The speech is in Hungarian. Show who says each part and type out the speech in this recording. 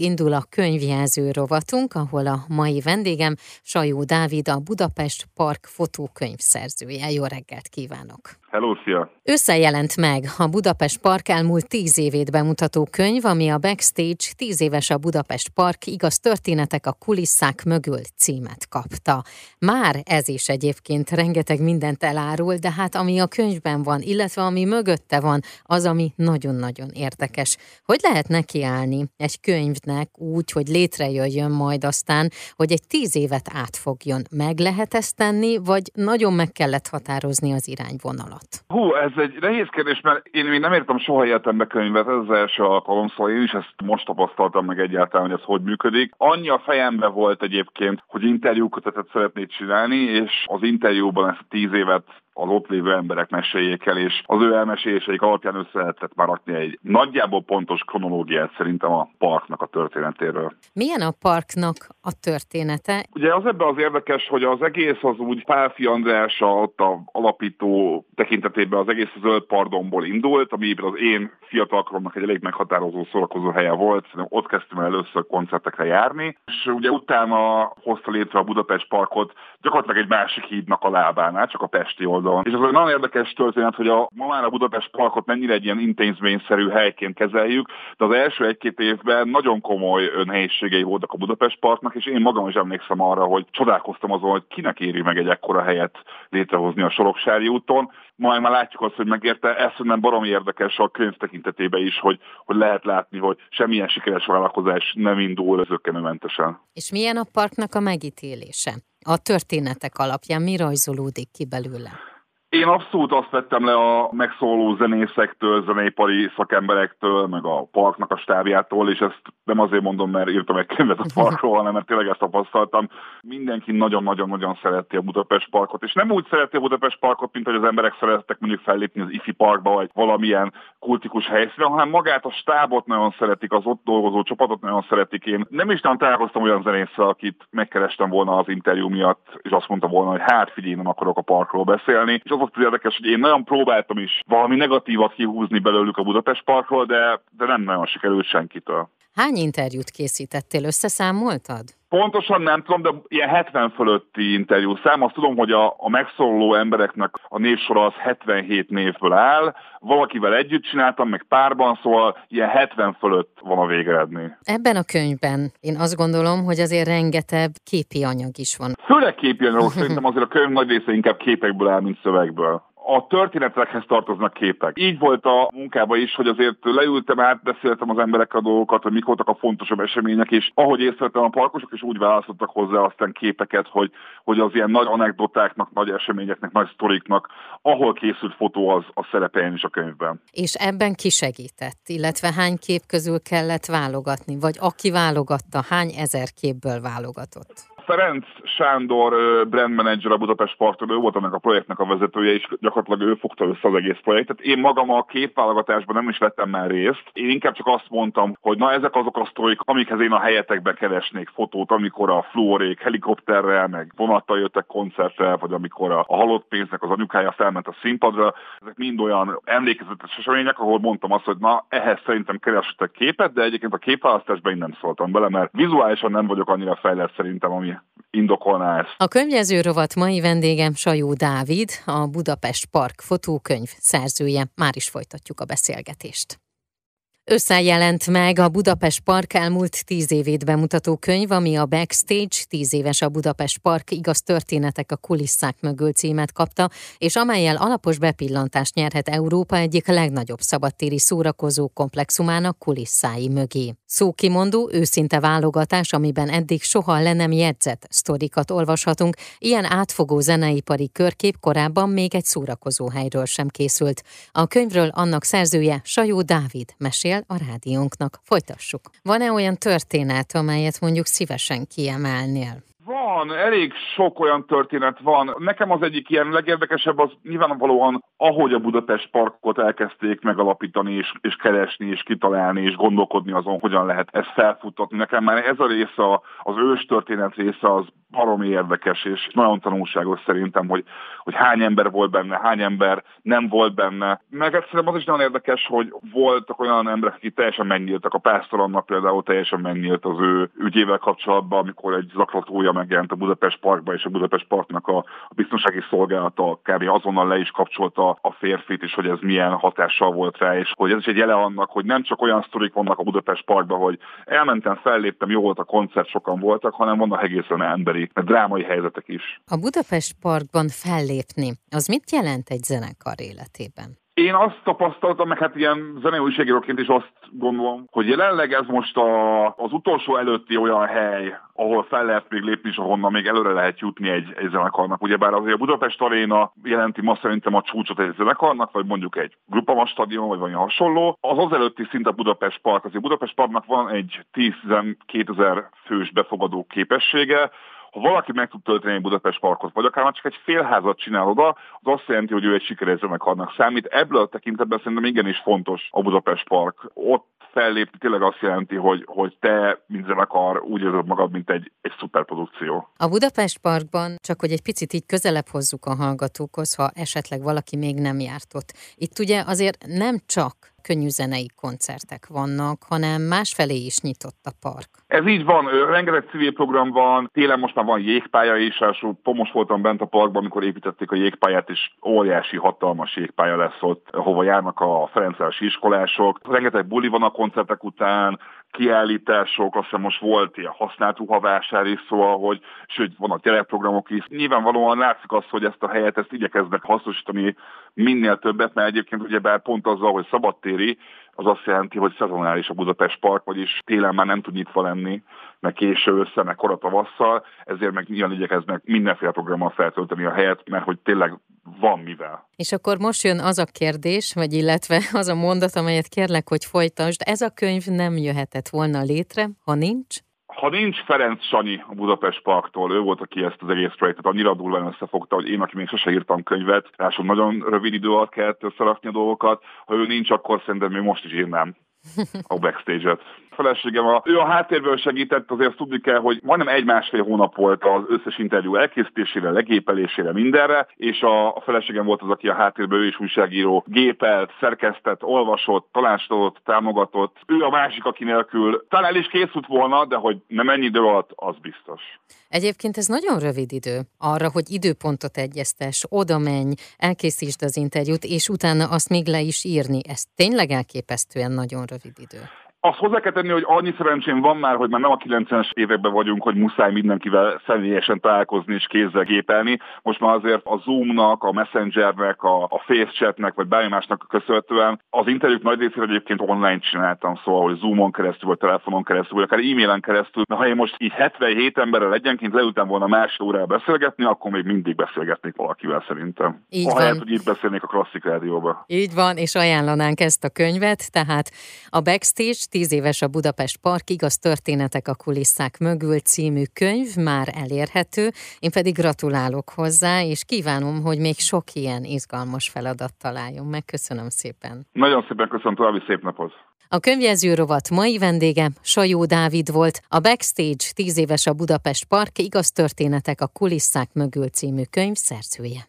Speaker 1: Indul a könyvjelző rovatunk, ahol a mai vendégem Sajó Dávid, a Budapest Park fotókönyv szerzője. Jó reggelt kívánok!
Speaker 2: Hello, szia!
Speaker 1: Összejelent meg a Budapest Park elmúlt tíz évét bemutató könyv, ami a Backstage tíz éves a Budapest Park igaz történetek a kulisszák mögül címet kapta. Már ez is egyébként rengeteg mindent elárul, de hát ami a könyvben van, illetve ami mögötte van, az, ami nagyon-nagyon érdekes. Hogy lehet nekiállni egy könyvnek úgy, hogy létrejöjjön majd aztán, hogy egy tíz évet átfogjon? Meg lehet ezt tenni, vagy nagyon meg kellett határozni az irányvonalat?
Speaker 2: Hú, ez egy nehéz kérdés, mert én még nem értem soha életembe könyvet, ez az első alkalom, szóval én is ezt most tapasztaltam meg egyáltalán, hogy ez hogy működik. Annyi a fejembe volt egyébként, hogy interjúkötetet szeretnék csinálni, és az interjúban ezt tíz évet az ott lévő emberek meséljék el, és az ő elmeséléseik alapján össze lehetett már rakni egy nagyjából pontos kronológiát szerintem a parknak a történetéről.
Speaker 1: Milyen a parknak a története?
Speaker 2: Ugye az ebben az érdekes, hogy az egész az úgy Pálfi András, ott a alapító tekintetében az egész a zöld pardonból indult, amiben az én fiatalkoromnak egy elég meghatározó szórakozó helye volt, szerintem ott kezdtem el először koncertekre járni, és ugye utána hozta létre a Budapest Parkot gyakorlatilag egy másik hídnak a lábánál, csak a Pesti oldalon. És ez egy nagyon érdekes történet, hogy a, ma már a Budapest Parkot mennyire egy ilyen intézményszerű helyként kezeljük, de az első egy-két évben nagyon komoly nehézségei voltak a Budapest Parknak, és én magam is emlékszem arra, hogy csodálkoztam azon, hogy kinek éri meg egy ekkora helyet létrehozni a Soroksári úton. Majd már látjuk azt, hogy megérte, ez nem baromi érdekes a könyv tekintetében is, hogy, hogy lehet látni, hogy semmilyen sikeres vállalkozás nem indul zöggenőmentesen.
Speaker 1: És milyen a parknak a megítélése? A történetek alapján mi rajzolódik ki belőle?
Speaker 2: Én abszolút azt vettem le a megszóló zenészektől, zeneipari szakemberektől, meg a parknak a stábjától, és ezt nem azért mondom, mert írtam egy könyvet a parkról, hanem mert tényleg ezt tapasztaltam. Mindenki nagyon-nagyon-nagyon szereti a Budapest parkot, és nem úgy szereti a Budapest parkot, mint hogy az emberek szerettek mondjuk fellépni az IFI parkba, vagy valamilyen kultikus helyszínen, hanem magát a stábot nagyon szeretik, az ott dolgozó csapatot nagyon szeretik. Én nem is nem találkoztam olyan zenésszel, akit megkerestem volna az interjú miatt, és azt mondta volna, hogy hát figyelj, nem akarok a parkról beszélni. És az az érdekes, hogy én nagyon próbáltam is valami negatívat kihúzni belőlük a Budapest Parkról, de, de nem nagyon sikerült senkitől.
Speaker 1: Hány interjút készítettél, összeszámoltad?
Speaker 2: Pontosan nem tudom, de ilyen 70 fölötti interjú szám. Azt tudom, hogy a, a megszólaló embereknek a névsora az 77 névből áll. Valakivel együtt csináltam, meg párban, szóval ilyen 70 fölött van a végeredmény.
Speaker 1: Ebben a könyvben én azt gondolom, hogy azért rengeteg képi anyag is van.
Speaker 2: Főleg képi anyagok, szerintem azért a könyv nagy része inkább képekből áll, mint szövegből a történetekhez tartoznak képek. Így volt a munkában is, hogy azért leültem, átbeszéltem az emberekkel a dolgokat, hogy mik voltak a fontosabb események, és ahogy észrevettem a parkosok is úgy választottak hozzá aztán képeket, hogy, hogy az ilyen nagy anekdotáknak, nagy eseményeknek, nagy sztoriknak, ahol készült fotó, az, a szerepeljen is a könyvben.
Speaker 1: És ebben ki segített, illetve hány kép közül kellett válogatni, vagy aki válogatta, hány ezer képből válogatott?
Speaker 2: Ferenc Sándor brand manager a Budapest Parton, ő volt ennek a projektnek a vezetője, és gyakorlatilag ő fogta össze az egész projektet. Én magam a képválogatásban nem is vettem már részt. Én inkább csak azt mondtam, hogy na ezek azok a sztorik, amikhez én a helyetekbe keresnék fotót, amikor a fluorék helikopterrel, meg vonattal jöttek koncertre, vagy amikor a, a halott pénznek az anyukája felment a színpadra. Ezek mind olyan emlékezetes események, ahol mondtam azt, hogy na ehhez szerintem kerestek képet, de egyébként a képválasztásban én nem szóltam bele, mert vizuálisan nem vagyok annyira fejlett szerintem, ami indokolná ezt.
Speaker 1: A könyvjelző rovat mai vendégem Sajó Dávid, a Budapest Park fotókönyv szerzője. Már is folytatjuk a beszélgetést. Összejelent meg a Budapest Park elmúlt tíz évét bemutató könyv, ami a Backstage, tíz éves a Budapest Park igaz történetek a kulisszák mögül címet kapta, és amelyel alapos bepillantást nyerhet Európa egyik legnagyobb szabadtéri szórakozó komplexumának kulisszái mögé. Szókimondó, őszinte válogatás, amiben eddig soha le nem jegyzett sztorikat olvashatunk, ilyen átfogó zeneipari körkép korábban még egy szórakozó helyről sem készült. A könyvről annak szerzője Sajó Dávid mesél a rádiónknak. Folytassuk. Van-e olyan történet, amelyet mondjuk szívesen kiemelnél?
Speaker 2: Van, elég sok olyan történet van. Nekem az egyik ilyen legérdekesebb az nyilvánvalóan, ahogy a Budapest Parkot elkezdték megalapítani, és, és keresni, és kitalálni, és gondolkodni azon, hogyan lehet ezt felfutatni. Nekem már ez a része, az ős történet része az baromi érdekes, és nagyon tanulságos szerintem, hogy, hogy hány ember volt benne, hány ember nem volt benne. Meg egyszerűen az is nagyon érdekes, hogy voltak olyan emberek, akik teljesen megnyíltak. A pásztoromnak például teljesen megnyílt az ő ügyével kapcsolatban, amikor egy zaklatója megjelent a Budapest Parkba, és a Budapest Parknak a, a biztonsági szolgálata kb. azonnal le is kapcsolta a férfit, és hogy ez milyen hatással volt rá, és hogy ez is egy jele annak, hogy nem csak olyan sztorik vannak a Budapest Parkban, hogy elmentem, felléptem, jó volt a koncert, sokan voltak, hanem vannak egészen emberi, drámai helyzetek is.
Speaker 1: A Budapest Parkban fellépni, az mit jelent egy zenekar életében?
Speaker 2: Én azt tapasztaltam, meg hát ilyen zenei újságíróként is azt gondolom, hogy jelenleg ez most a, az utolsó előtti olyan hely, ahol fel lehet még lépni, és ahonnan még előre lehet jutni egy, egy zenekarnak. Ugyebár azért a Budapest Aréna jelenti ma szerintem a csúcsot egy zenekarnak, vagy mondjuk egy Grupama stadion, vagy valami hasonló. Az az előtti szint a Budapest Park. Azért a Budapest Parknak van egy 10-12 ezer fős befogadó képessége, ha valaki meg tud tölteni egy Budapest parkot, vagy akár csak egy félházat csinál oda, az azt jelenti, hogy ő egy sikeres zenekarnak számít. Ebből a tekintetben szerintem igenis fontos a Budapest park. Ott fellépni tényleg azt jelenti, hogy, hogy te, mint zenekar, úgy érzed magad, mint egy, egy szuperprodukció.
Speaker 1: A Budapest Parkban, csak hogy egy picit így közelebb hozzuk a hallgatókhoz, ha esetleg valaki még nem járt ott. Itt ugye azért nem csak könnyű zenei koncertek vannak, hanem másfelé is nyitott a park.
Speaker 2: Ez így van, rengeteg civil program van, télen most már van jégpálya is, és most voltam bent a parkban, amikor építették a jégpályát, és óriási, hatalmas jégpálya lesz ott, hova járnak a Ferencvárosi iskolások. Rengeteg buli van a koncertek után, kiállítások, azt hiszem most volt ilyen használt ruhavásár is, szóval, hogy, sőt, vannak gyerekprogramok is. Nyilvánvalóan látszik azt, hogy ezt a helyet ezt igyekeznek hasznosítani minél többet, mert egyébként ugyebár pont azzal, hogy szabadtéri, az azt jelenti, hogy szezonális a Budapest Park, vagyis télen már nem tud nyitva lenni, meg késő össze, meg kora tavasszal, ezért meg nyilván igyekeznek mindenféle programmal feltölteni a helyet, mert hogy tényleg van mivel.
Speaker 1: És akkor most jön az a kérdés, vagy illetve az a mondat, amelyet kérlek, hogy folytasd. Ez a könyv nem jöhetett volna létre, ha nincs?
Speaker 2: Ha nincs Ferenc Sanyi a Budapest Parktól, ő volt, aki ezt az egész projektet annyira durván összefogta, hogy én, aki még sose írtam könyvet, ráadásul nagyon rövid idő alatt kellett összerakni a dolgokat, ha ő nincs, akkor szerintem még most is írnám a backstage-et feleségem, a, ő a háttérből segített, azért tudni kell, hogy majdnem egy-másfél hónap volt az összes interjú elkészítésére, legépelésére, mindenre, és a, a feleségem volt az, aki a háttérből ő is újságíró, gépelt, szerkesztett, olvasott, tanácsolott, támogatott. Ő a másik, aki nélkül talán el is készült volna, de hogy nem ennyi idő alatt, az biztos.
Speaker 1: Egyébként ez nagyon rövid idő arra, hogy időpontot egyeztes, oda menj, elkészítsd az interjút, és utána azt még le is írni. Ez tényleg elképesztően nagyon rövid idő.
Speaker 2: Azt hozzá kell tenni, hogy annyi szerencsém van már, hogy már nem a 90-es években vagyunk, hogy muszáj mindenkivel személyesen találkozni és kézzel gépelni. Most már azért a Zoomnak, a Messengernek, a, a FaceChatnek, vagy bármi másnak köszönhetően az interjúk nagy részét egyébként online csináltam, szóval, hogy Zoomon keresztül, vagy telefonon keresztül, vagy akár e-mailen keresztül. De ha én most így 77 emberrel egyenként leültem volna másfél órára beszélgetni, akkor még mindig beszélgetnék valakivel szerintem.
Speaker 1: Így Ahelyett, van.
Speaker 2: hogy itt beszélnék a klasszik rádióba.
Speaker 1: Így van, és ajánlanánk ezt a könyvet, tehát a Backstage Tíz éves a Budapest Park, igaz történetek a kulisszák mögül című könyv már elérhető, én pedig gratulálok hozzá, és kívánom, hogy még sok ilyen izgalmas feladat találjon meg. Köszönöm szépen.
Speaker 2: Nagyon szépen köszönöm, további szép napot.
Speaker 1: A könyvjelző rovat mai vendége Sajó Dávid volt, a Backstage 10 éves a Budapest Park, igaz történetek a kulisszák mögül című könyv szerzője.